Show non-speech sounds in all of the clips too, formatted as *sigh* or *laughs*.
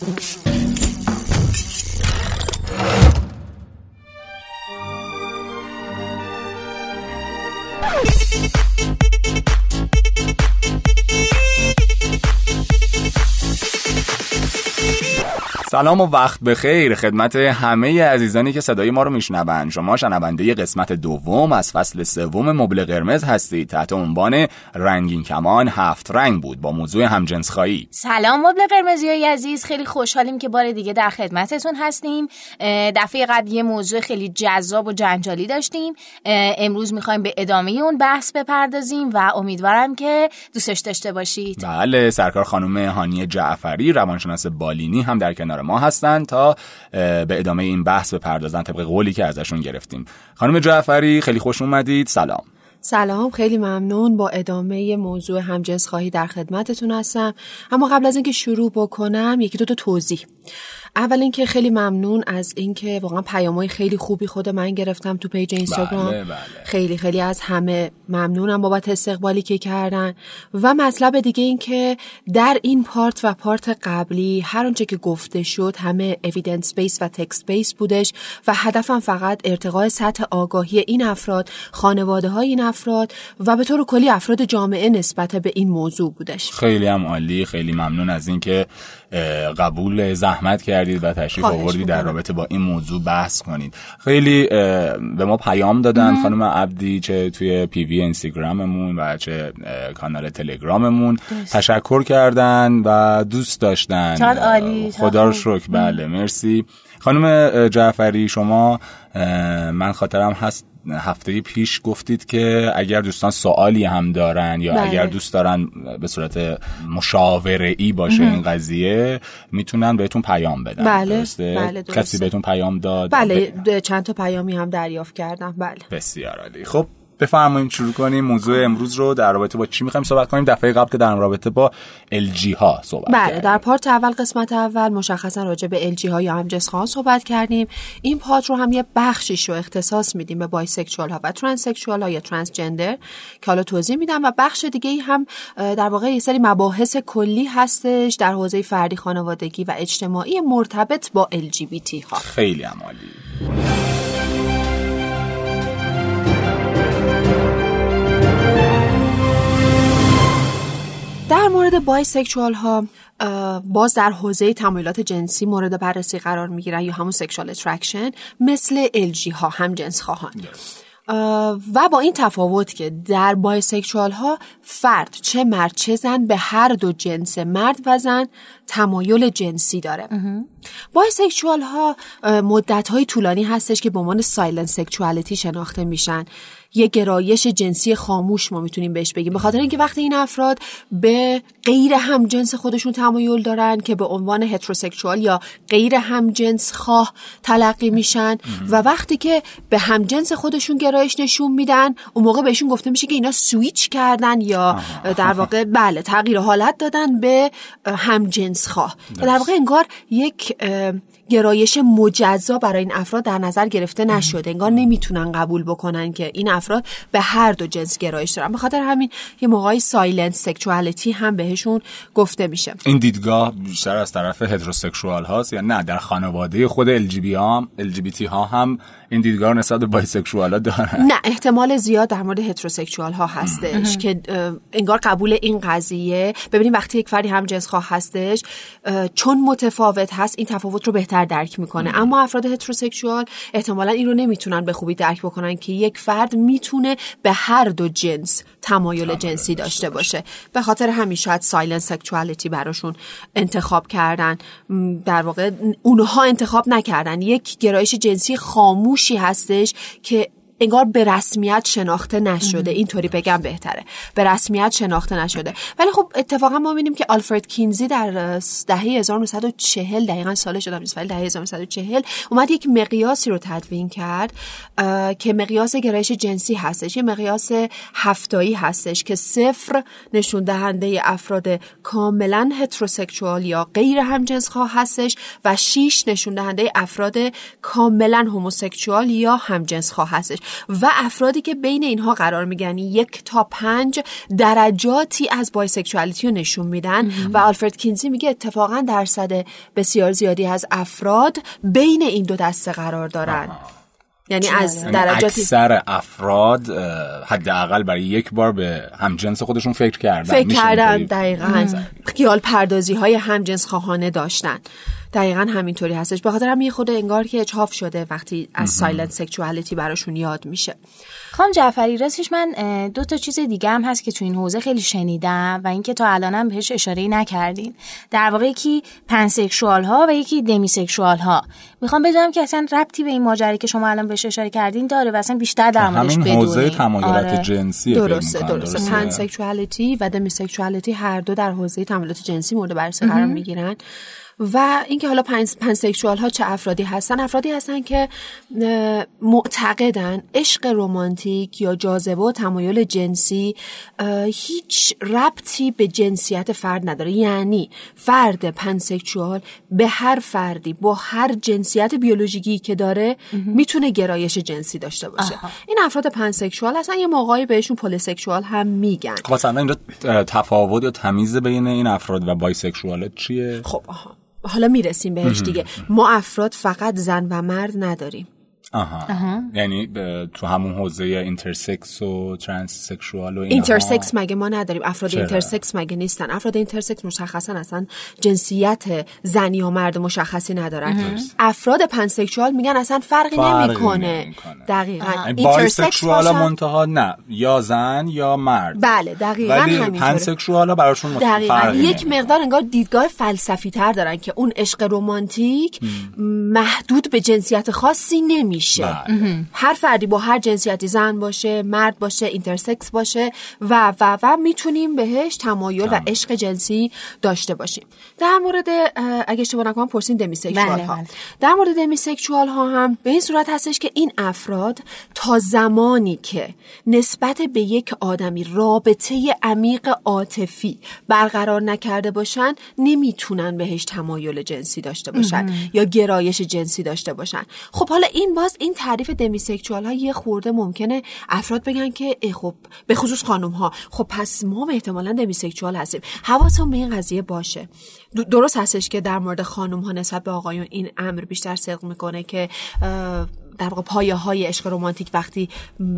Música سلام و وقت بخیر. خدمت همه عزیزانی که صدای ما رو میشنوند شما شنونده قسمت دوم از فصل سوم مبل قرمز هستید. تحت عنوان رنگین کمان هفت رنگ بود. با موضوع همجنس خواهی سلام مبل قرمزی های عزیز. خیلی خوشحالیم که بار دیگه در خدمتتون هستیم. دفعه قبل یه موضوع خیلی جذاب و جنجالی داشتیم. امروز می‌خوایم به ادامه اون بحث بپردازیم و امیدوارم که دوستش داشته باشید. بله سرکار خانم هانی جعفری روانشناس بالینی هم در کنار ما هستن تا به ادامه این بحث بپردازن طبق قولی که ازشون گرفتیم. خانم جعفری خیلی خوش اومدید. سلام. سلام خیلی ممنون. با ادامه موضوع همجنس خواهی در خدمتتون هستم. اما قبل از اینکه شروع بکنم یکی دو تا توضیح. اول اینکه خیلی ممنون از اینکه واقعا پیامهای خیلی خوبی خود من گرفتم تو page اینستاگرام. بله، بله. خیلی خیلی از همه ممنونم بابت استقبالی که کردن. و مطلب دیگه این که در این part و part قبلی هر آنچه که گفته شد همه evidence based و text based بودش و هدفم فقط ارتقاء سطح آگاهی این افراد خانواده های این افراد و به طور کلی افراد جامعه نسبت به این موضوع بودش. خیلی هم عالی خیلی ممنون از اینکه قبول زحمت کردید و تشریف آوردید در رابطه با این موضوع بحث کنید. خیلی به ما پیام دادن. خانم عبدی چه توی پیوی اینستاگراممون و چه کانال تلگراممون تشکر کردن و دوست داشتن. چقدر عالی، خدا رو. شکر. بله مرسی. خانم جعفری شما من خاطرم هست هفته پیش گفتید که اگر دوستان سوالی هم دارن یا بله. اگر دوست دارن به صورت مشاوره ای باشه این قضیه می‌تونن بهتون پیام بدن. بله، درسته؟ بله، درسته. کسی بهتون پیام داد؟ بله ب- د- چند تا پیامی هم دریافت کردم. بله. بسیار عالی. خب بفرمایید شروع کنیم. موضوع امروز رو در رابطه با چی می‌خوایم صحبت کنیم؟ دفعه قبل که در رابطه با LG ها صحبت بله کردیم. در پارت اول قسمت اول مشخصا راجع به الژی ها یا همجنس ها صحبت کردیم. این part رو هم یه بخشیش رو اختصاص میدیم به bisexual ها و transsexual ها یا transgender که حالا توضیح میدم و بخش دیگه ای هم در واقع یه سری مباحث کلی هستش در حوزه فردی خانوادگی و اجتماعی مرتبط با LGBT ها. خیلی هم در مورد bisexual ها باز در حوزه تمایلات جنسی مورد بررسی قرار می گیرن یا همون sexual attraction مثل LG ها هم جنس خواهان اه، و با این تفاوت که در bisexual ها فرد چه مرد چه زن به هر دو جنس مرد و زن تمایل جنسی داره. bisexual ها مدت های طولانی هستش که به عنوان silent sexuality شناخته میشن. یه گرایش جنسی خاموش ما می‌تونیم بهش بگیم. به خاطر اینکه وقتی این افراد به غیر هم جنس خودشون تمایل دارن که به عنوان هتروسکسوال یا غیر هم جنس خواه تلقی میشن و وقتی که به هم جنس خودشون گرایش نشون میدن اون موقع بهشون گفته میشه که اینا سویچ کردن یا در واقع *laughs* بله تغییر حالت دادن به هم جنس خواه در واقع انگار یک گرایش مجزا برای این افراد در نظر گرفته نشده. انگار نمی‌تونن قبول بکنن که این افراد به هر دو جنس گرایش دارن. به خاطر همین یه موقعی silent sexuality هم بهشون گفته میشه. این دیدگاه بیشتر از طرف heterosexual هاست یا نه؟ در خانواده خود LGBT ها هم این دیدگاه نسبت به bisexual ها دارن. نه احتمال زیاد در مورد heterosexual ها هستش که انگار قبول این قضیه. ببینین وقتی یک فردی هم جنس خواه هستش چون متفاوت هست این تفاوت رو بهتر درک می‌کنه. اما افراد heterosexual احتمالا این رو نمی‌تونن به خوبی درک بکنن که یک فرد می‌تونه به هر دو جنس تمایل جنسی داشته باشه. به خاطر همین شاید silent sexuality براشون انتخاب کردن. در واقع اونها انتخاب نکردن. یک گرایش جنسی خاموشی هستش که انگار به رسمیت شناخته نشده. اینطوری بگم بهتره. به رسمیت شناخته نشده. ولی خب اتفاقا ما می‌بینیم که آلفرد کینزی در دهه 1940 دقیقا سالش نیست ولی دهه 1940 اومد یک مقیاسی رو تدوین کرد که مقیاس گرایش جنسی هستش. یه مقیاس هفتایی هستش که صفر نشون دهنده افراد کاملا هتروسکسوال یا غیر همجنسخواه هستش و 6 نشون دهنده افراد کاملا هموسکسوال یا همجنسخواه هستش. و افرادی که بین اینها قرار میگن یک تا پنج درجاتی از bisexuality رو نشون میدن و آلفرد کینزی میگه اتفاقا درصد بسیار زیادی از افراد بین این دو دسته قرار دارن. یعنی از یعنی درجاتی اکثر افراد حداقل برای یک بار به همجنس خودشون فکر کردن. فکر کردن دقیقا. خیال پردازی های همجنس خواهانه داشتن. دقیقا همینطوری هستش. به خاطر هم یه خرده انگار که اجحاف شده وقتی از silent sexuality براشون یاد میشه. خانم جعفری راستش من دو تا چیز دیگه هم هست که تو این حوزه خیلی شنیدم و اینکه تا الانم بهش اشاره نکردین. در واقع یکی pansexual ها و یکی demisexual ها می‌خوام بدونم که اصلا ربطی به این ماجرایی که شما الان بهش اشاره کردین داره و اصلا بیشتر در موردش همین حوزه تمایلات آره. جنسی درسته درسته. pansexuality و demisexuality هر دو در حوزه تمایلات جنسی مورد بررسی قرار می‌گیرن. و اینکه حالا pans pansexual ها چه افرادی هستن؟ افرادی هستن که معتقدن عشق رمانتیک یا جاذبه و تمایل جنسی هیچ ربطی به جنسیت فرد نداره. یعنی فرد pansexual به هر فردی با هر جنسیت بیولوژیکی که داره می‌تونه گرایش جنسی داشته باشه. این افراد pansexual هستن. یه موقعی بهشون polysexual هم میگن. خب مثلا اینجا تفاوت یا تمیز بین این افراد و بایسکشوالات چیه؟ خب آها. حالا می‌رسیم بهش دیگه. ما افراد فقط زن و مرد نداریم. آها. یعنی ب- تو همون حوزه intersex و transsexual و اینها. اینترسکس مگه ما نداریم؟ افراد چرا؟ intersex مگه نیستن؟ افراد intersex مشخصا اصلا جنسیت زنی یا مرد مشخصی ندارن. افراد pansexual میگن اصلا فرقی, فرقی نمی‌کنه. نمی‌کنه. دقیقا. یعنی intersex bisexual منتها نه. یا زن یا مرد. بله دقیقا ولی pansexual براشون دقیقا. فرقی یک. مقدار انگار دیدگاه فلسفی تر دارن که اون عشق رمانتیک محدود به جنسیت خاصی نمیشه. بله. هر فردی با هر جنسیتی زن باشه مرد باشه intersex باشه و و و می‌تونیم بهش تمایل و عشق جنسی داشته باشیم. در مورد اگه اشتباه نکنم پرسیدین demisexual بله، ها. بله. در مورد demisexual ها هم به این صورت هستش که این افراد تا زمانی که نسبت به یک آدمی رابطه عمیق عاطفی برقرار نکرده باشن نمی‌تونن بهش تمایل جنسی داشته باشن یا گرایش جنسی داشته باشن. خب حالا این باز این تعریف دمیسکشوال ها یه خورده ممکنه افراد بگن که خب به خصوص خانم ها خب پس ما احتمالا دمیسکشوال هستیم. حواسمون به این قضیه باشه. درست هستش که در مورد خانم ها نسبت به آقایون این امر بیشتر صدق می‌کنه که در واقع پایه های عشق رمانتیک وقتی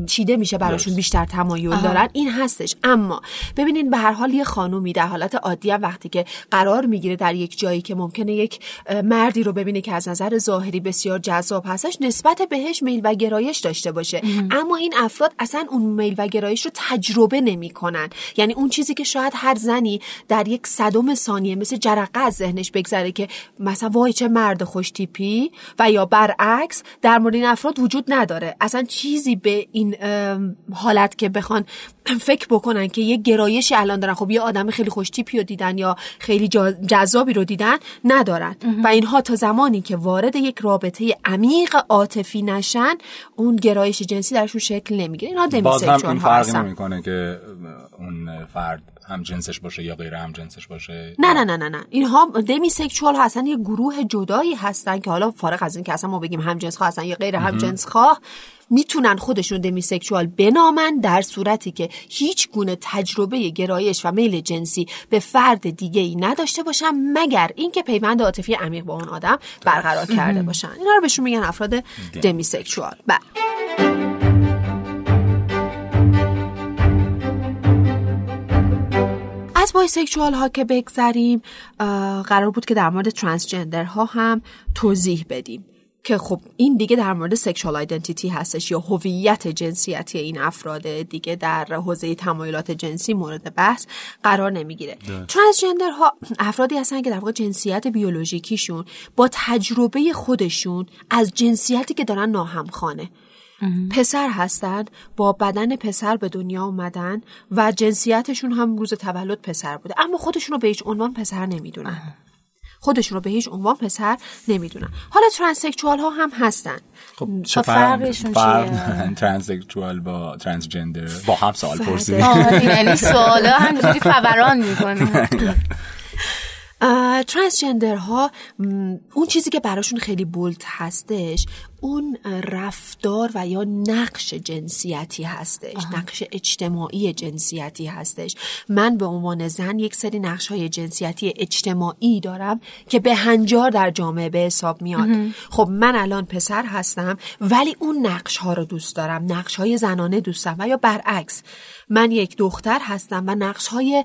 چیده میشه براشون بیشتر تمایل دارن این هستش. اما ببینید به هر حال یه خانومی در حالت عادی هم وقتی که قرار می‌گیره در یک جایی که ممکنه یک اه، مردی رو ببینه که از نظر ظاهری بسیار جذاب هستش نسبت بهش میل و گرایش داشته باشه. اما این افراد اصلا اون میل و گرایش رو تجربه نمی‌کنن. یعنی اون چیزی که شاید هر زنی در یک صدم ثانیه مثل جرقه از ذهنش بگذره که مثلا وای چه مرد خوش تیپی و یا برعکس در مورد این افراد وجود نداره. اصلا چیزی به این حالت که بخوان فکر بکنن که یه گرایشی الان دارن. خب یه آدم خیلی خوش تیپی رو دیدن یا خیلی جذابی رو دیدن ندارن. و اینها تا زمانی که وارد یک رابطه عمیق عاطفی نشن اون گرایش جنسی درشون شکل نمی‌گیره. اینا باز هم دمیسکشوال این فرقی نمی‌کنه که اون فرد هم جنسش باشه یا غیر هم جنسش باشه؟ نه نه نه نه نه. اینها دمی سکشوال اصلا یه گروه جدایی هستن که حالا فارغ از این که اصلا ما بگیم هم جنس خواه هستن یا غیر هم جنس خواه می‌تونن خودشون دمی سکشوال بنامن در صورتی که هیچ گونه تجربه گرایش و میل جنسی به فرد دیگه ای نداشته باشن مگر اینکه پیوند عاطفی عمیق با اون آدم برقرار کرده باشن. اینا رو بهشون میگن افراد دمی سکشوال. بله. بایسکشوال ها که بگذریم قرار بود که در مورد ترانسجندر ها هم توضیح بدیم که خب این دیگه در مورد سکشوال آیدنتیتی هستش یا هویت جنسیتی این افراد دیگه در حوزه تمایلات جنسی مورد بحث قرار نمی‌گیره. ترانسجندر ها افرادی هستن که در واقع جنسیت بیولوژیکیشون با تجربه خودشون از جنسیتی که دارن ناهمخانه پسر هستن با بدن پسر به دنیا اومدن و جنسیتشون هم روز تولد پسر بوده. اما خودشون رو به هیچ عنوان پسر نمی‌دونن. خودشون رو به هیچ عنوان پسر نمی‌دونن. حالا transsexual ها هم هستن. خب خب فرقشون چیه؟ *laughs* transsexual با transgender. با هم سوال پرسید. یعنی سوالا همینجوری فوران می‌کنه. *laughs* transgender ها اون چیزی که براشون خیلی bold هستش اون رفتار و یا نقش جنسیتی هستش نقش اجتماعی جنسیتی هستش. من به عنوان زن یک سری نقش های جنسیتی اجتماعی دارم که به هنجار در جامعه به حساب میاد. خب من الان پسر هستم ولی اون نقش ها رو دوست دارم. نقش های زنانه دوستم و یا برعکس من یک دختر هستم و نقش های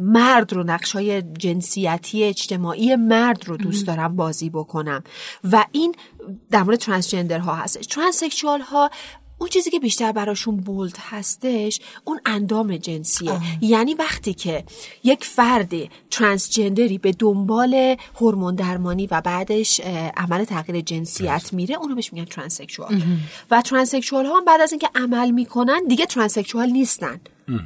مرد رو نقش های جنسیتی اجتماعی مرد رو دوست دارم بازی بکنم. و این در مورد transgender ها هستش. transsexual ها اون چیزی که بیشتر براشون bold هستش اون اندام جنسیه. یعنی وقتی که یک فرد transgender ی به دنبال هورمون درمانی و بعدش عمل تغییر جنسیت میره اونو بهش میگن transsexual و transsexual ها هم بعد از اینکه عمل می‌کنن دیگه transsexual نیستن.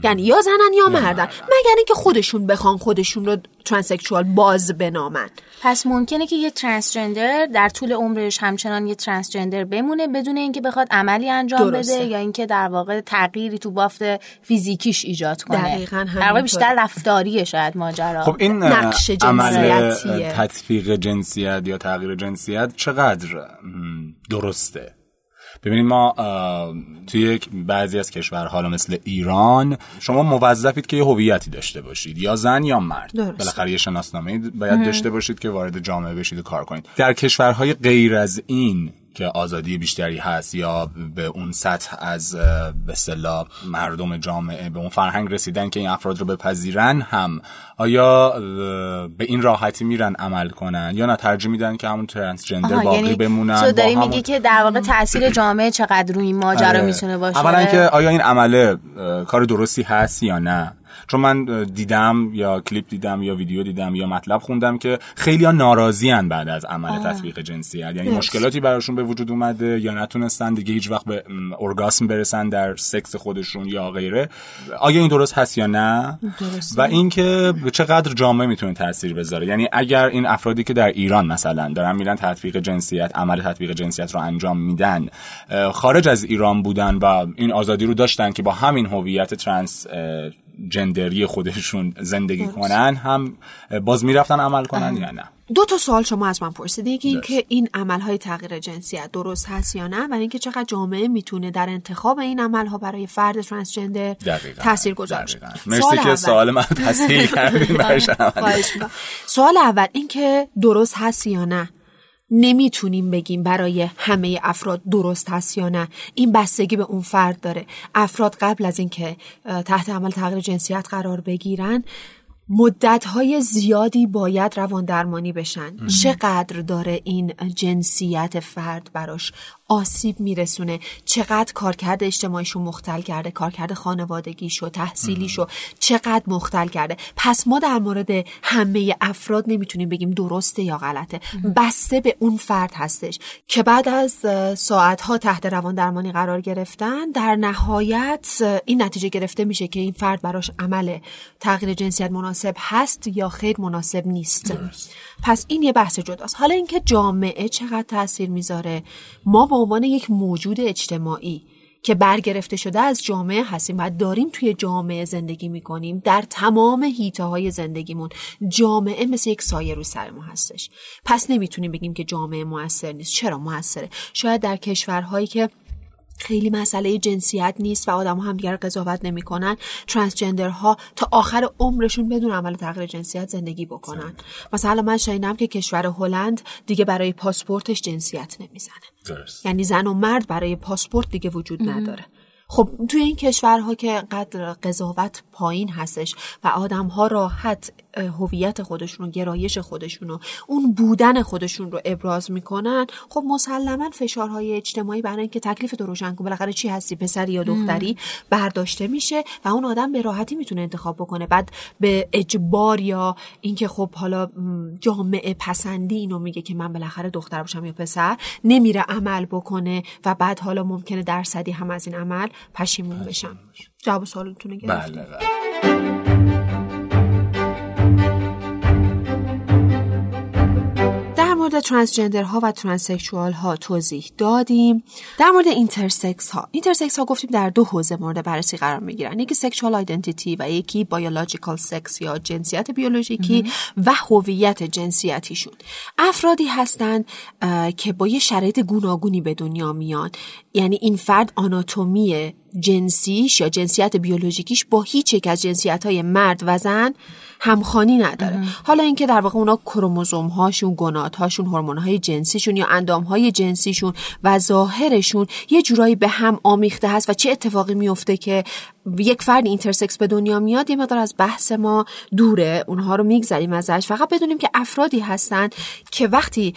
یعنی یا زنن یا مردن. مگر اینکه خودشون بخوان خودشون رو ترانسکشوال باز بنامن. پس ممکنه که یه ترانسجندر در طول عمرش همچنان یه ترانسجندر بمونه بدون اینکه بخواد عملی انجام بده یا اینکه در واقع تغییری تو بافت فیزیکیش ایجاد کنه. دقیقاً در واقع بیشتر رفتاریه شاید ماجرا. خب این نقش عمل. تطبیق جنسیت یا تغییر جنسیت چقدر درسته؟ ببینید ما توی یک بعضی از کشورها حالا مثل ایران شما موظفید که یه هویتی داشته باشید یا زن یا مرد. درست. بالاخره یه شناسنامه باید داشته باشید که وارد جامعه بشید و کار کنید. در کشورهای غیر از این که آزادی بیشتری هست یا به اون سطح از به اصطلاح مردم جامعه به اون فرهنگ رسیدن که این افراد رو بپذیرن هم آیا به این راحتی میرن عمل کنن؟ یا نه ترجیح میدن که همون ترنسجندر آها، باقی یعنی بمونن تو داری همون- میگی که در واقع تاثیر *coughs* جامعه چقدر روی این ماجرا آره. می‌تونه باشه؟ اولا که آیا این عمله کار درستی هست یا نه؟ چون من دیدم یا کلیپ دیدم یا ویدیو دیدم یا مطلب خوندم که خیلی ها ناراضی بعد از عمل تطبیق جنسیت. یعنی مشکلاتی براشون به وجود اومده یا نتونستن دیگه هیچ وقت به ارگاسم برسن در سکس خودشون یا غیره. آیا این درست هست یا نه؟ و اینکه چقدر جامعه می‌تونه تاثیر بذاره. یعنی اگر این افرادی که در ایران مثلا دارن میرن تطبیق جنسیت عمل تطبیق جنسیت رو انجام میدن خارج از ایران بودن و این آزادی رو داشتن که با همین هویت ترنس جندری خودشون زندگی کنن هم باز می‌رفتن عمل کنن یا نه دو تا سوال شما از من پرسیدی یکی این که این عملهای تغییر جنسیت درست هست یا نه و اینکه چقدر جامعه می‌تونه در انتخاب این عملها برای فرد ترانسجندر دقیقاً. تاثیر گذار. سوال مرسی که. سوال من تسهیل *laughs* کردین. سوال اول این که درست هست یا نه نمی‌تونیم بگیم برای همه افراد درست هست یا نه. این بستگی به اون فرد داره. افراد قبل از اینکه تحت عمل تغییر جنسیت قرار بگیرن مدتهای زیادی باید روان درمانی بشن چقدر داره این جنسیت فرد براش آسیب میرسونه. چقدر کارکرد اجتماعیشو مختل کرده کارکرد خانوادگیشو تحصیلیشو چقدر مختل کرده. پس ما در مورد همه افراد نمی‌تونیم بگیم درسته یا غلطه. بسته به اون فرد هستش که بعد از ساعتها تحت روان درمانی قرار گرفتن در نهایت این نتیجه گرفته میشه که این فرد براش عمل تغییر جنسیت مناسب هست یا خیر مناسب نیست. پس این یه بحث جداست. حالا اینکه جامعه چقدر تاثیر می‌ذاره؟ ما به عنوان یک موجود اجتماعی که برگرفته شده از جامعه هستیم و داریم توی جامعه زندگی می‌کنیم. در تمام هیته های زندگیمون جامعه مثل یک سایه رو سر ما هستش. پس نمی‌تونیم بگیم که جامعه موثر نیست. چرا موثره؟ شاید در کشورهایی که خیلی مسئله جنسیت نیست و آدم هم دیگر قضاوت نمی‌کنن. ترانسجندرها تا آخر عمرشون بدون عمل تغییر جنسیت زندگی بکنن. مثلا من شنیدم که کشور هلند دیگه برای پاسپورتش جنسیت نمی‌زنه. درست. یعنی زن و مرد برای پاسپورت دیگه وجود نداره. خب توی این کشورها که قدر قضاوت پایین هستش و آدم ها راحت هویت خودشون و گرایش خودشون و اون بودن خودشون رو ابراز می‌کنن. خب مسلما فشارهای اجتماعی برای اینکه تکلیف تو روشن کن بالاخره چی هستی پسری یا دختری؟ برداشته میشه و اون آدم به راحتی می‌تونه انتخاب بکنه. بعد به اجبار یا اینکه خب حالا جامعه پسندی اینو میگه که من بالاخره دختر باشم یا پسر نمیره عمل بکنه و بعد حالا ممکنه درصدی هم از این عمل پشیمون بشن. جواب سوالتون رو گرفتم بله بله. مورد مورد transgender ها و transsexual ها توضیح دادیم. در مورد intersex ها intersex ها گفتیم در دو حوزه مورد بررسی قرار می‌گیرن. یکی sexual identity و یکی biological sex یا جنسیت بیولوژیکی و هویت جنسیتیشون. افرادی هستند که با یه شرایط گوناگونی به دنیا میان. یعنی این فرد آناتومی جنسیش یا جنسیت بیولوژیکیش با هیچ یک از جنسیت های مرد و زن همخانی نداره. حالا اینکه در واقع اونا کروموزوم هاشون گنات هاشون هورمون های جنسیشون یا اندام های جنسیشون و ظاهرشون یه جورایی به هم آمیخته هست و چه اتفاقی میفته که یک فرد intersex به دنیا میاد یه مقدار از بحث ما دوره. اونها رو میگذریم ازش. فقط بدونیم که افرادی هستن که وقتی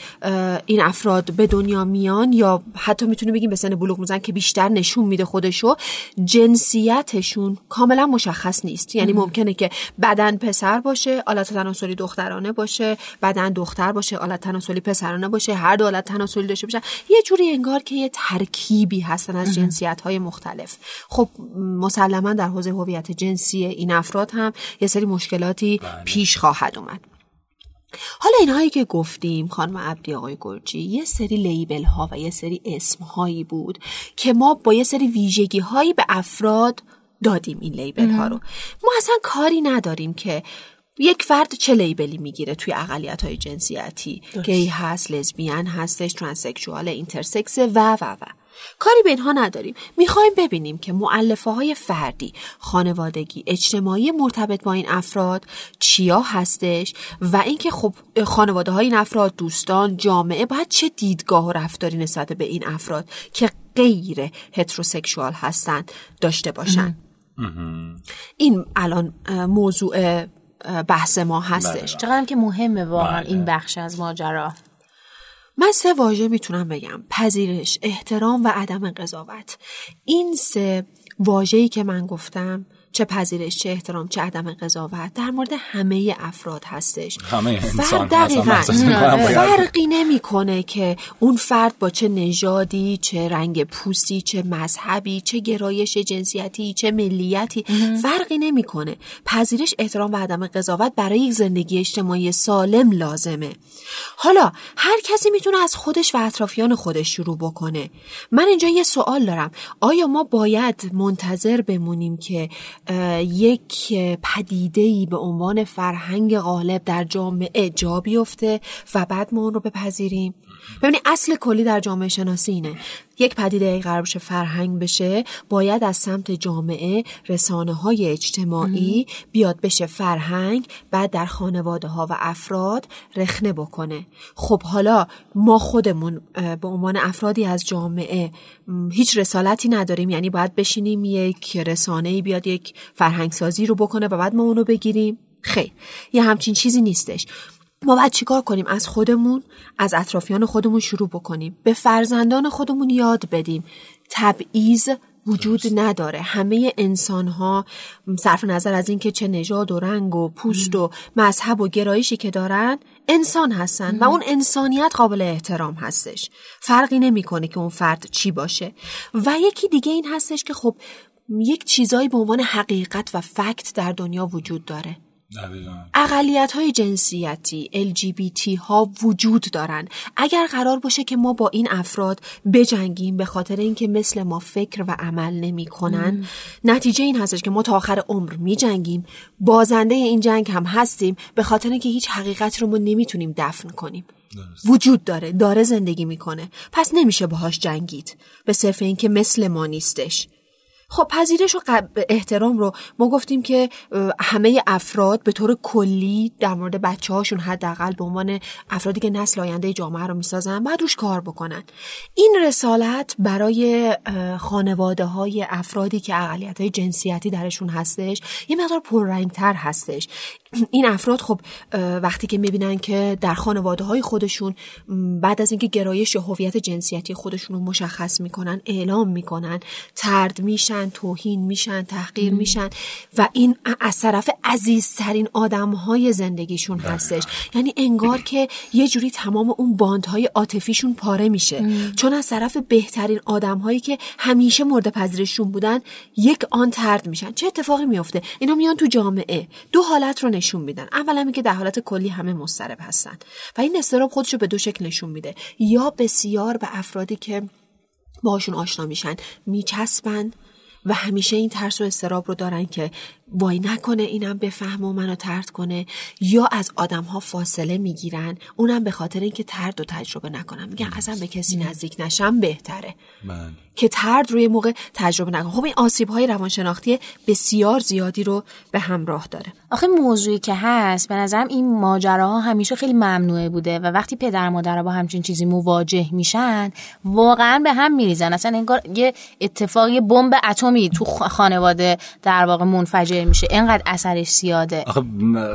این افراد به دنیا میان یا حتی می‌تونیم بگیم به سن بلوغ میرسن که بیشتر نشون میده خودشو جنسیتشون کاملا مشخص نیست. یعنی ممکنه که بدن پسر باشه آلت تناسلی دخترانه باشه بدن دختر باشه آلت تناسلی پسرانه باشه هر دو آلت تناسلی داشته باشه یه جوری انگار که یه ترکیبی هستن از جنسیت های مختلف. خب مسلما در حوزه هویت جنسی این افراد هم یه سری مشکلاتی بله. پیش خواهد اومد. حالا اینهایی که گفتیم خانم عبدی آقای گرجی یه سری label ها و یه سری اسم هایی بود که ما با یه سری ویژگی هایی به افراد دادیم این label ها رو ما اصلا کاری نداریم که یک فرد چه label ی می‌گیره توی اقلیت های جنسیتی گی هست لزبیان هستش transsexual intersex و و و. کاری به اینها نداریم. می‌خوایم ببینیم که معلفه های فردی خانوادگی اجتماعی مرتبط با این افراد چیا هستش و اینکه خب خانواده های این افراد دوستان جامعه باید چه دیدگاه و رفتاری نسبت به این افراد که غیر هتروسکشوال هستند داشته باشن. این الان موضوع بحث ما هستش. بله. چقدر که مهمه واقعا بله. این بخش از ماجرا. من سه واژه می‌تونم بگم. پذیرش احترام و عدم قضاوت. این سه واژه‌ای که من گفتم چه پذیرش چه احترام چه عدم قضاوت در مورد همه افراد هستش. همه انسان دقیقا فرقی نمی‌کنه که اون فرد با چه نژادی چه رنگ پوستی چه مذهبی چه گرایش جنسیتی چه ملیتی فرقی نمی‌کنه. پذیرش احترام و عدم قضاوت برای یک زندگی اجتماعی سالم لازمه. حالا هر کسی می‌تونه از خودش و اطرافیان خودش شروع بکنه. من اینجا یه سوال دارم. آیا ما باید منتظر بمونیم که یک پدیده به عنوان فرهنگ غالب در جامعه جا بیفته و بعد ما اون رو بپذیریم. ببینید اصل کلی در جامعه شناسی اینه. یک پدیده ای قرار بشه فرهنگ بشه باید از سمت جامعه رسانه های اجتماعی بیاد بشه فرهنگ بعد در خانواده ها و افراد رخنه بکنه. خب حالا ما خودمون به عنوان افرادی از جامعه هیچ رسالتی نداریم. یعنی باید بشینیم یک رسانه ای بیاد یک فرهنگ سازی رو بکنه و بعد ما اونو بگیریم. خیر. یه همچین چیزی نیستش. ما باید چیکار کنیم؟ از خودمون از اطرافیان خودمون شروع بکنیم. به فرزندان خودمون یاد بدیم. تبعیض وجود نداره. همه انسان ها صرف نظر از اینکه چه نژاد و رنگ و پوست و مذهب و گرایشی که دارن انسان هستن و اون انسانیت قابل احترام هستش. فرقی نمی‌کنه که اون فرد چی باشه. و یکی دیگه این هستش که خب یک چیزایی به عنوان حقیقت و فکت در دنیا وجود داره. اقلیت های جنسیتی LGBT ها وجود دارن. اگر قرار باشه که ما با این افراد بجنگیم به خاطر اینکه مثل ما فکر و عمل نمی کنن نتیجه این هستش که ما تا آخر عمر می جنگیم بازنده این جنگ هم هستیم به خاطر اینکه هیچ حقیقت رو ما نمی‌تونیم دفن کنیم. وجود داره داره زندگی می‌کنه. پس نمیشه باهاش جنگید. به صرف اینکه مثل ما نیستش. خب پذیرش و احترام رو ما گفتیم که همه افراد به طور کلی در مورد بچه هاشون حداقل به عنوان افرادی که نسل آینده جامعه رو می‌سازن باید روش کار بکنن. این رسالت برای خانواده های افرادی که اقلیت های جنسیتی درشون هستش یه مقدار پررنگتر هستش. این افراد خب وقتی که می‌بینن که در خانواده های خودشون بعد از اینکه گرایش هویت جنسیتی خودشون رو مشخص می‌کنن اعلام می‌کنن ترد میشن میشن توهین میشن تحقیر میشن و این از طرف عزیزترین آدم های زندگیشون هستش. یعنی انگار که یه جوری تمام اون باندهای عاطفیشون پاره میشه. چون از طرف بهترین آدم هایی که همیشه مورد پذیرششون بودن یک آن ترد میشن. چه اتفاقی میفته؟ اینا میان تو جامعه. دو حالت رو نشون میدن. اولا که در حالت کلی همه مضطرب هستن. و این استراب خودش رو به دو شکل نشون میده. یا بسیار به افرادی که باهاشون آشنا میشن میچسبند و همیشه این ترس و استراب رو دارن که وای نکنه اینم بفهم و منو ترد کنه. یا از آدم ها فاصله می‌گیرن. اونم به خاطر اینکه ترد و تجربه نکنم. میگن اصلا به کسی نزدیک نشم بهتره. من. که ترد روی موقع تجربه نکنم خب این آسیب های روانشناختی بسیار زیادی رو به همراه داره. آخه موضوعی که هست به نظرم این ماجراها همیشه خیلی ممنوعه بوده و وقتی پدر مادر با همچین چیزی مواجه میشن واقعا به هم میریزن. اصلا انگار یه اتفاقی بمب اتمی تو خانواده در واقع منفجر میشه. اینقدر اثرش زیاده. آخه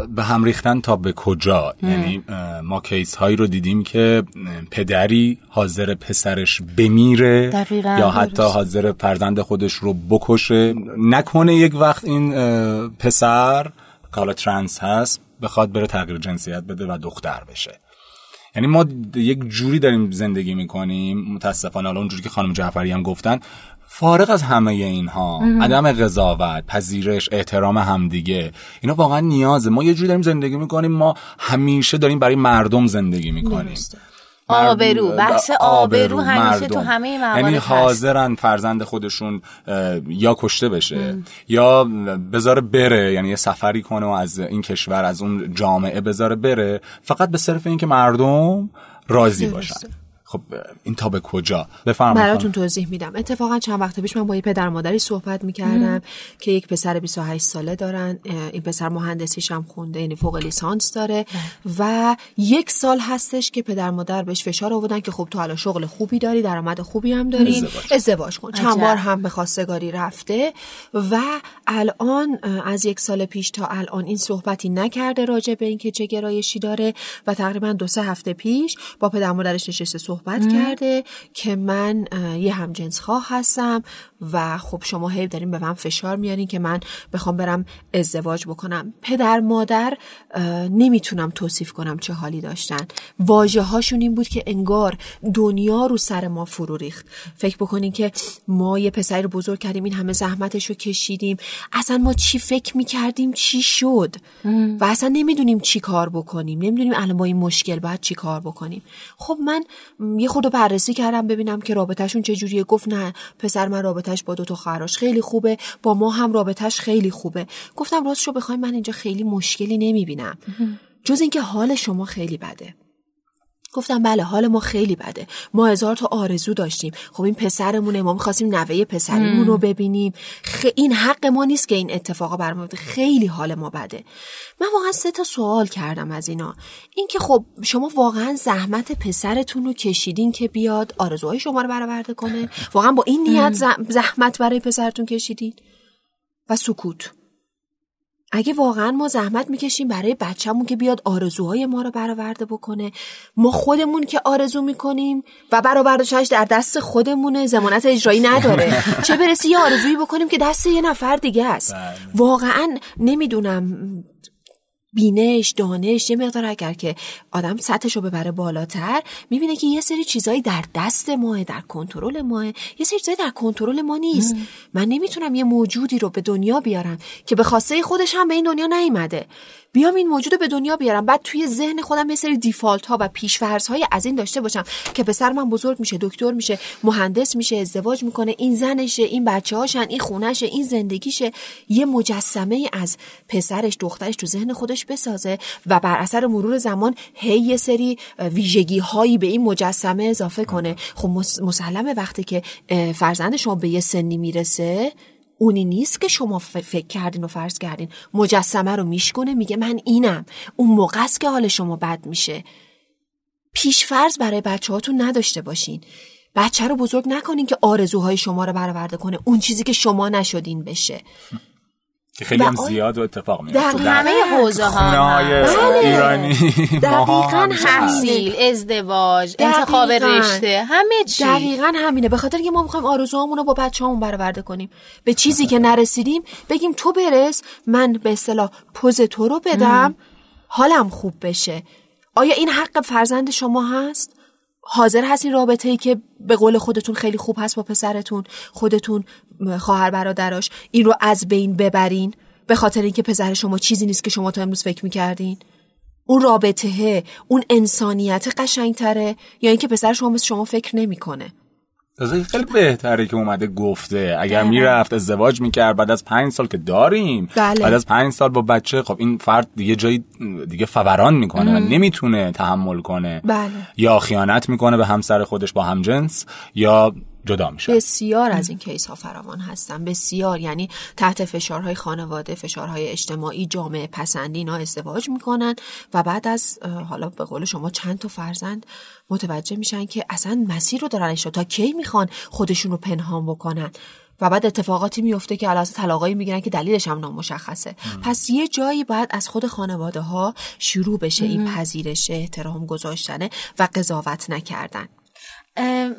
به هم ریختن تا به کجا؟ یعنی ما کیس هایی رو دیدیم که پدری حاضر پسرش بمیره دقیقا. یا حتی حاضر فرزند خودش رو بکشه. نکنه یک وقت این پسر که حالا ترنس هست بخواد بره تغییر جنسیت بده و دختر بشه. یعنی ما یک جوری داریم زندگی می‌کنیم. متاسفانه حالا اونجوری که خانم جعفری هم گفتن فارغ از همه اینها عدم قضاوت پذیرش احترام همدیگه اینا واقعا نیازه. ما یه جوری داریم زندگی می‌کنیم ما همیشه داریم برای مردم زندگی می‌کنیم. آبرو بحث آبرو همیشه تو همه موارد یعنی حاضرن فرزند خودشون یا کشته بشه یا بذاره بره یعنی یه سفری کنه و از این کشور از اون جامعه بذاره بره فقط به صرف اینکه مردم راضی باشن. خب این تا به کجا؟ بفرمایید براتون توضیح میدم. اتفاقا چند وقت پیش من با یه پدر مادری صحبت می‌کردم که یک پسر 28 ساله دارن. این پسر مهندسیش هم خونده یعنی فوق لیسانس داره. و یک سال هستش که پدر مادر بهش فشار آوردن که خب تو حالا شغل خوبی داری درآمد خوبی هم داری. ازدواج, ازدواج کن. چند بار هم به خواستگاری رفته. و الان از یک سال پیش تا الان این صحبتی نکرده راجع به اینکه چه گرایشی داره. و تقریبا دو سه هفته پیش با پدر مادرش نشسته صحبت کرده که من یه همجنس خواه هستم و خب شما هی داریم به من فشار میارین که من بخوام برم ازدواج بکنم. پدر مادر نمی‌تونم توصیف کنم چه حالی داشتن. واجه هاشون این بود که انگار دنیا رو سر ما فرو ریخت. فکر بکنین که ما یه پسری رو بزرگ کردیم این همه زحمتش رو کشیدیم. اصلا ما چی فکر می‌کردیم؟ چی شد؟ و اصلا نمی‌دونیم چی کار بکنیم. نمی‌دونیم الان با این مشکل باید چی کار بکنیم. خب من یه خود بررسی کردم ببینم که رابطهشون چجوریه گفت نه پسر من رابطهش با دو تا خواهرش خیلی خوبه با ما هم رابطهش خیلی خوبه. گفتم راستشو بخوایم من اینجا خیلی مشکلی نمی‌بینم. جز اینکه حال شما خیلی بده. گفتم بله حال ما خیلی بده. ما هزار تا آرزو داشتیم. خب این پسرمونه ما می‌خواستیم نوه پسریمون رو ببینیم. خ... این حق ما نیست که این اتفاقا برام خیلی حال ما بده. من واقعا سه تا سوال کردم از اینا. اینکه خب شما واقعا زحمت پسرتون رو کشیدین که بیاد آرزوهای شما رو برآورده کنه؟ واقعا با این نیت زحمت برای پسرتون کشیدین؟ و سکوت. اگه واقعا ما زحمت می‌کشیم برای بچهمون که بیاد آرزوهای ما رو برآورده بکنه ما خودمون که آرزو می‌کنیم و برآوردهش در دست خودمونه زمانت اجرایی نداره. *laughs* چه برسی یه آرزویی بکنیم که دست یه نفر دیگه است. واقعا نمی‌دونم بینش دانش یه مقدار اگر که آدم سطحش رو ببره بالاتر می‌بینه که یه سری چیزایی در دست ماه در کنترل ماه. یه سری چیزایی در کنترل ما نیست. من نمی‌تونم یه موجودی رو به دنیا بیارم که به خواسته خودش هم به این دنیا نیومده بیام این موجود به دنیا بیارم. بعد توی ذهن خودم یه سری دیفالت ها و پیشفرض های از این داشته باشم که پسر من بزرگ میشه دکتر میشه مهندس میشه ازدواج می‌کنه این زنشه این بچه هاشن این خونشه این زندگیشه. یه مجسمه از پسرش دخترش تو ذهن خودش بسازه و بر اثر مرور زمان هی یه سری ویژگی هایی به این مجسمه اضافه کنه. خب مسلمه وقتی که فرزند شما به یه سنی می‌رسه اونی نیست که شما فکر کردین و فرض کردین. مجسمه رو میشکنه میگه من اینم. اون موقع است که حال شما بد میشه. پیش فرض برای بچه هاتون نداشته باشین. بچه رو بزرگ نکنین که آرزوهای شما رو برآورده کنه. اون چیزی که شما نشدین بشه. که خیلی هم زیاد و اتفاق میفته. در همه حوزه ها های بله. ایرانی دقیقا تحصیل ازدواج انتخاب رشته همه چی. دقیقا همینه. به خاطر که ما می‌خوایم آرزوهامون رو با بچه‌هامون برآورده کنیم. به چیزی که نرسیدیم بگیم تو برس من به اصطلاح پوز تو رو بدم حالم خوب بشه. آیا این حق فرزند شما هست؟ حاضر هستین رابطه ای که به قول خودتون خیلی خوب هست با پسرتون خودتون خواهر برادراش این رو از بین ببرین؟ به خاطر اینکه پسر شما چیزی نیست که شما تا امروز فکر می‌کردین؟ اون رابطه اون انسانیت قشنگتره؟ یا اینکه پسر شما مثل شما فکر نمی‌کنه؟ خیلی بهتره که اومده گفته. اگر می‌رفت ازدواج می‌کرد بعد از پنج سال که داریم. بله. بعد از پنج سال با بچه خب این فرد دیگه جایی دیگه فوران می‌کنه و نمی‌تونه تحمل کنه. بله. یا خیانت می‌کنه به همسر خودش با همجنس یا جدا میشه بسیار از این کیس ها فراوان هستن. بسیار یعنی تحت فشارهای خانواده فشارهای اجتماعی جامعه پسندی اینا ازدواج می‌کنن و بعد از حالا به قول شما چند تا فرزند متوجه میشن که اصلا مسیر رو دارن تا کی می‌خوان خودشون رو پنهان بکنن؟ و بعد اتفاقاتی میفته که علاوه طلاقایی می‌گیرن که دلیلش هم نامشخصه. پس یه جایی باید از خود خانواده ها شروع بشه این پذیرش احترام گذاشتنه و قضاوت نکردن.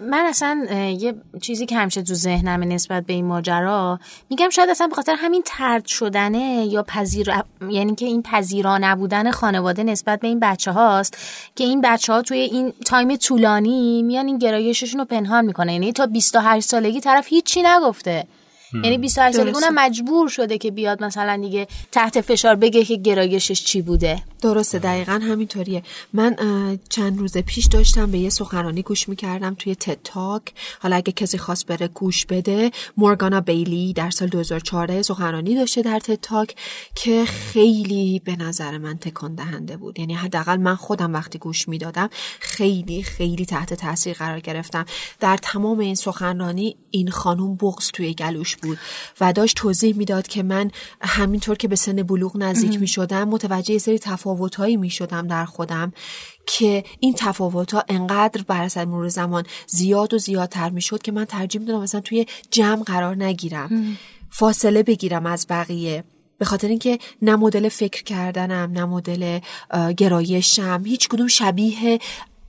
من اصلا یه چیزی که همیشه تو ذهنمه نسبت به این ماجرا میگم شاید اصلا به خاطر همین ترد شدنه یا پذیر یعنی که این پذیرا نبودن خانواده نسبت به این بچه هاست که این بچه ها توی این time طولانی میان این گرایششون رو پنهان می‌کنه یعنی تا 28 سالگی طرف هیچی نگفته. یعنی 28 سالگی اونم مجبور شده که بیاد مثلا دیگه تحت فشار بگه که گرایشش چی بوده. درسته دقیقا همینطوریه. من چند روز پیش داشتم به یه سخنرانی گوش می‌کردم توی TED Talk حالا اگه کسی خواست بره گوش بده مورگانا بیلی در سال 2014 سخنرانی داشته در TED Talk که خیلی به نظر من تکان دهنده بود. یعنی حداقل من خودم وقتی گوش می‌دادم خیلی خیلی تحت تاثیر قرار گرفتم. در تمام این سخنرانی این خانم بغض توی گلوش بود و داشت توضیح می‌داد که من همینطور که به سن بلوغ نزدیک می شدم متوجه سری تفاوتهایی می شدم در خودم که این تفاوت ها انقدر بر اثر مرور زمان زیاد و زیادتر می شد که من ترجیح می‌دادم مثلا توی جمع قرار نگیرم فاصله بگیرم از بقیه. به خاطر اینکه نه مدل فکر کردنم نه مدل گرایشم هیچ کدوم شبیه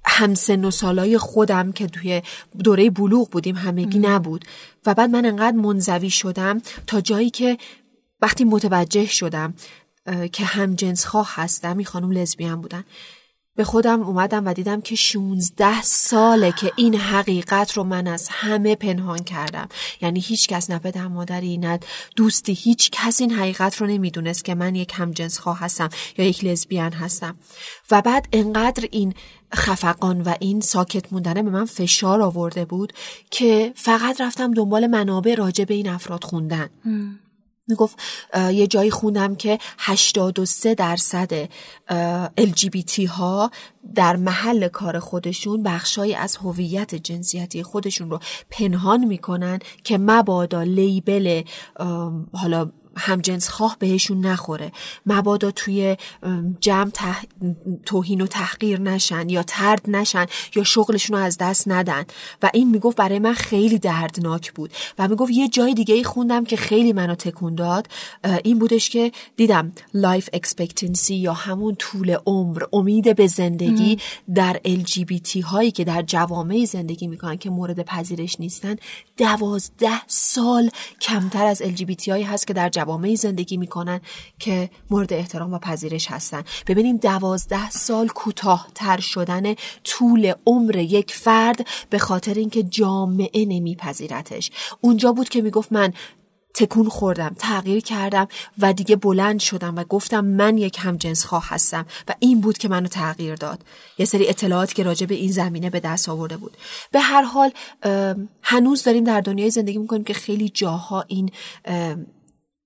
همسن و سالای خودم که توی دوره بلوغ بودیم همگی نبود. و بعد من انقدر منزوی شدم تا جایی که وقتی متوجه شدم که هم جنس خواه هستم این خانم لزبیان بودن. به خودم اومدم و دیدم که 16 ساله که این حقیقت رو من از همه پنهان کردم. یعنی هیچ کس نه پدر مادری نه دوستی هیچ کس این حقیقت رو نمی‌دونست که من یک همجنس خواه هستم یا یک لزبیان هستم. و بعد انقدر این خفقان و این ساکت موندن به من فشار آورده بود که فقط رفتم دنبال منابع راجع به این افراد خوندن. می‌گفت یه جایی خوندم که 83 درصد LGBT ها در محل کار خودشون بخشای از هویت جنسیتی خودشون رو پنهان می‌کنن که مبادا label حالا همجنس خواه بهشون نخوره. مبادا توی جمع تح... توهین و تحقیر نشن یا ترد نشن یا شغلشون رو از دست ندن. و این می‌گفت برای من خیلی دردناک بود. و می‌گفت یه جای دیگه ای خوندم که خیلی منو تکون داد. این بودش که دیدم life expectancy یا همون طول عمر امید به زندگی در LGBT هایی که در جوامع زندگی می‌کنن که مورد پذیرش نیستن. دوازده سال کمتر از LGBT هایی هست که در جوامع زندگی می‌کنن که مورد احترام و پذیرش هستن. ببینیم دوازده سال کوتاهتر شدن طول عمر یک فرد به خاطر اینکه جامعه نمیپذیرتش. اونجا بود که می‌گفت من تکون خوردم تغییر کردم و دیگه بلند شدم و گفتم من یک همجنس خواه هستم و این بود که منو تغییر داد. یه سری اطلاعاتی که راجع به این زمینه به دست آورده بود. به هر حال هنوز داریم در دنیای زندگی می‌کنیم که خیلی جاها این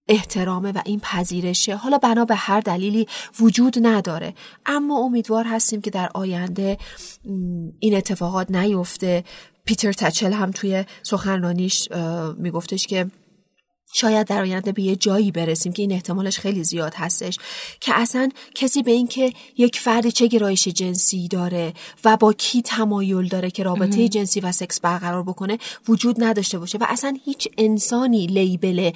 احترامه و این پذیرشه. حالا بنا به هر دلیلی وجود نداره. اما امیدوار هستیم که در آینده این اتفاقات نیفته. پیتر تچل هم توی سخنرانیش میگفتش که شاید در آینده به یه جایی برسیم که این احتمالش خیلی زیاد هستش که اصلا کسی به این که یک فردی چه گرایش جنسی داره و با کی تمایل داره که رابطه جنسی و سکس برقرار بکنه وجود نداشته باشه و اصلا هیچ انسانی لیبل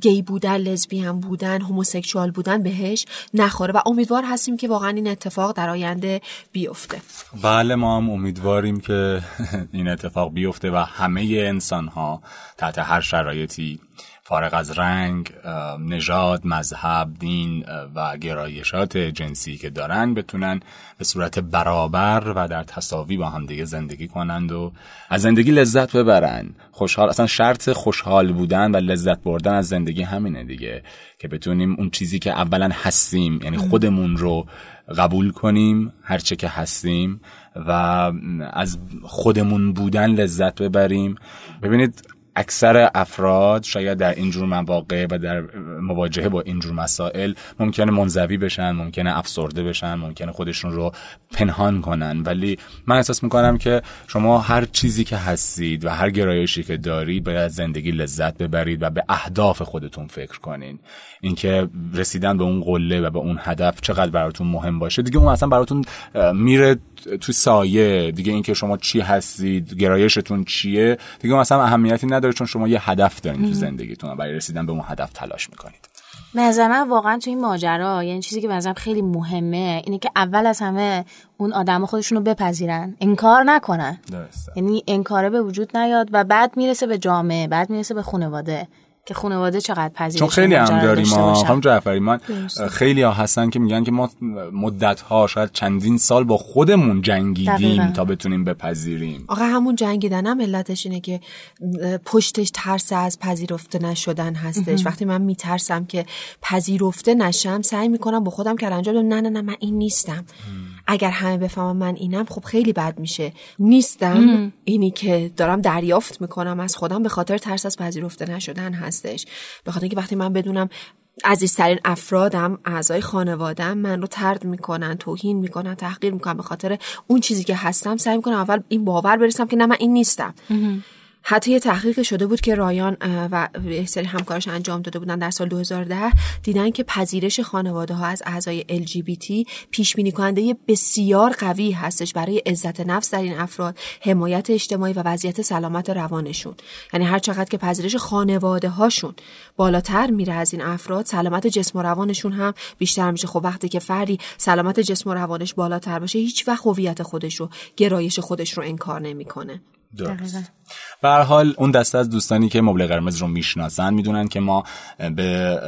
گی بودن لزبیان بودن هموسکسوال بودن بهش نخوره و امیدوار هستیم که واقعا این اتفاق در آینده بیفته. بله ما هم امیدواریم که *laughs* این اتفاق بیفته و همه انسان ها تحت هر شرایطی فارغ از رنگ، نژاد، مذهب، دین و گرایشات جنسی که دارن بتونن به صورت برابر و در تصاوی با هم دیگه زندگی کنند و از زندگی لذت ببرن. خوشحال اصلا شرط خوشحال بودن و لذت بردن از زندگی همینه دیگه که بتونیم اون چیزی که اولا هستیم یعنی خودمون رو قبول کنیم هرچه که هستیم و از خودمون بودن لذت ببریم. ببینید اکثر افراد شاید در اینجور مواقع و در مواجهه با اینجور مسائل ممکنه منزوی بشن ممکنه افسرده بشن ممکنه خودشون رو پنهان کنن. ولی من احساس می‌کنم که شما هر چیزی که هستید و هر گرایشی که دارید باید زندگی لذت ببرید و به اهداف خودتون فکر کنین. اینکه رسیدن به اون قله و به اون هدف چقدر براتون مهم باشه. دیگه اون اصلا براتون میره تو سایه. دیگه اینکه شما چی هستید گرایشتون چیه؟ دیگه اصلا اهمیتی نداره چون شما یه هدف دارین تو زندگیتون برای رسیدن به اون هدف تلاش می‌کنید. نظر من واقعا تو این ماجرا یعنی چیزی که بنظرم خیلی مهمه اینه که اول از همه اون آدم خودشون رو بپذیرن. انکار نکنن. درسته. یعنی انکاره به وجود نیاد و بعد می‌رسه به جامعه بعد می‌رسه به خانواده. که خانواده چقدر پذیرش چون خیلی هم داریم ما خانم جعفری من خیلی ها هستن که میگن که ما مدت ها شاید چندین سال با خودمون جنگیدیم تا بتونیم بپذیریم. آقا همون جنگیدن هم علتش اینه که پشتش ترس از پذیرفته نشدن هستش. وقتی من میترسم که پذیرفته نشم سعی می‌کنم با خودم که انجام نه نه نه من این نیستم. اگر همه بفهمم من اینم خب خیلی بد میشه. نیستم اینی که دارم دریافت می‌کنم از خودم به خاطر ترس از پذیرفته نشدن هستش. به خاطر اینکه وقتی من بدونم عزیزترین افرادم اعضای خانوادم من رو ترد می‌کنن توهین می‌کنن تحقیر می‌کنن به خاطر اون چیزی که هستم سعی می‌کنم اول این باور برسم که نه من این نیستم. حتی یه تحقیق شده بود که رایان و یه سری همکارش انجام داده بودن در سال 2010 دیدن که پذیرش خانواده ها از اعضای LGBT پیش بینی کننده بسیار قوی هستش برای عزت نفس در این افراد حمایت اجتماعی و وضعیت سلامت روانشون. یعنی هر چقدر که پذیرش خانواده هاشون بالاتر میره از این افراد سلامت جسم و روانشون هم بیشتر میشه. خب وقتی که فردی سلامت جسم و روانش بالاتر باشه هیچ وقت هویت خودش رو گرایش خودش رو انکار نمی‌کنه. درست. به حال اون دسته از دوستانی که مبل قرمز رو می‌شناسن می‌دونن که ما به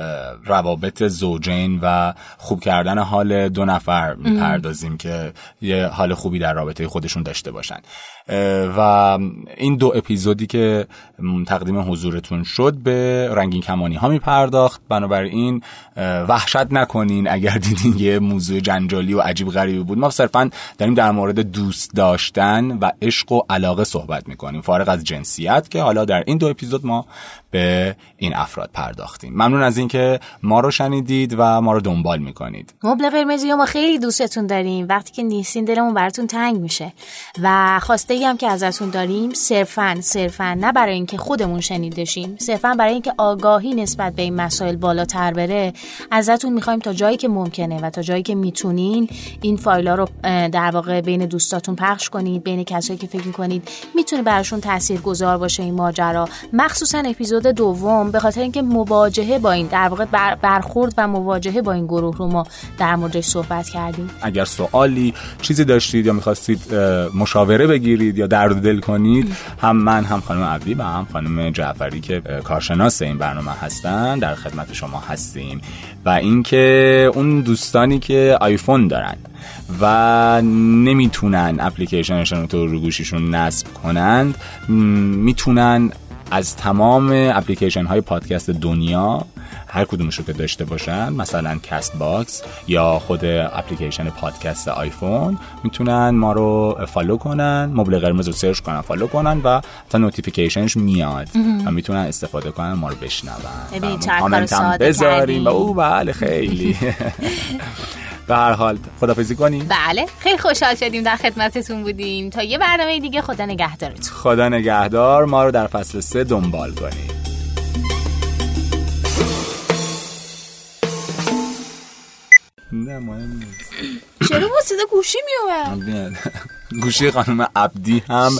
روابط زوجین و خوب کردن حال دو نفر می‌پردازیم که یه حال خوبی در رابطه خودشون داشته باشن. و این دو اپیزودی که تقدیم حضورتون شد به رنگین کمانی ها میپرداخت. بنابراین وحشت نکنین اگر دیدین یه موضوع جنجالی و عجیب غریبی بود. ما صرفا داریم در مورد دوست داشتن و عشق و علاقه صحبت می‌کنیم. فارغ از جنسیت که حالا در این دو اپیزود ما به این افراد پرداختیم. ممنون از اینکه ما رو شنیدید و ما رو دنبال می‌کنید. مبل قرمزی ما خیلی دوستتون داریم. وقتی که نیستین دلمون براتون تنگ میشه و خواسته ای هم که ازتون داریم صرفا صرفا نه برای اینکه خودمون شنیدشیم صرفا برای اینکه آگاهی نسبت به این مسائل بالاتر بره ازتون می‌خوایم تا جایی که ممکنه و تا جایی که می‌تونین این فایلا رو در واقع بین دوستاتون پخش کنید بین کسایی که فکر می‌کنید می‌تونه براشون تاثیرگذار باشه این ماجرا. مخصوصا اپیزود دوم به خاطر اینکه مواجهه با این در واقع برخورد و مواجهه با این گروه رو ما در موردش صحبت کردیم. اگر سوالی چیزی داشتید یا می‌خواستید مشاوره بگیرید یا درد دل کنید هم من هم خانم عبدی و هم خانم جعفری که کارشناس این برنامه هستن در خدمت شما هستیم. و اینکه اون دوستانی که آیفون دارن و نمی‌تونن اپلیکیشنشون رو رو گوشیشون نصب کنند می‌تونن از تمام اپلیکیشن های پادکست دنیا هر کدومش رو که داشته باشن مثلا Castbox یا خود اپلیکیشن پادکست آیفون می‌تونن ما رو follow کنن مبل قرمز رو search کنن follow کنن و تا notification ش میاد و می‌تونن استفاده کنن ما رو بشنون. کامنت هم بذاریم. و او بله خیلی. *laughs* به هر حال خداحافظی کنیم. بله خیلی خوشحال شدیم در خدمتتون بودیم. تا یه برنامه دیگه خدا نگهدارتون. خدا نگهدار. ما رو در فصل سه دنبال کنیم نه مهم نیست. چرا با صدا گوشی میومد گوشی خانم عبدی هم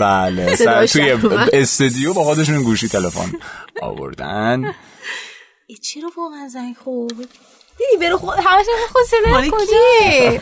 بله. توی استودیو با خودشون گوشی تلفن آوردن. چرا واقعا زنگ خوب دیدی بره خود همش خود کجا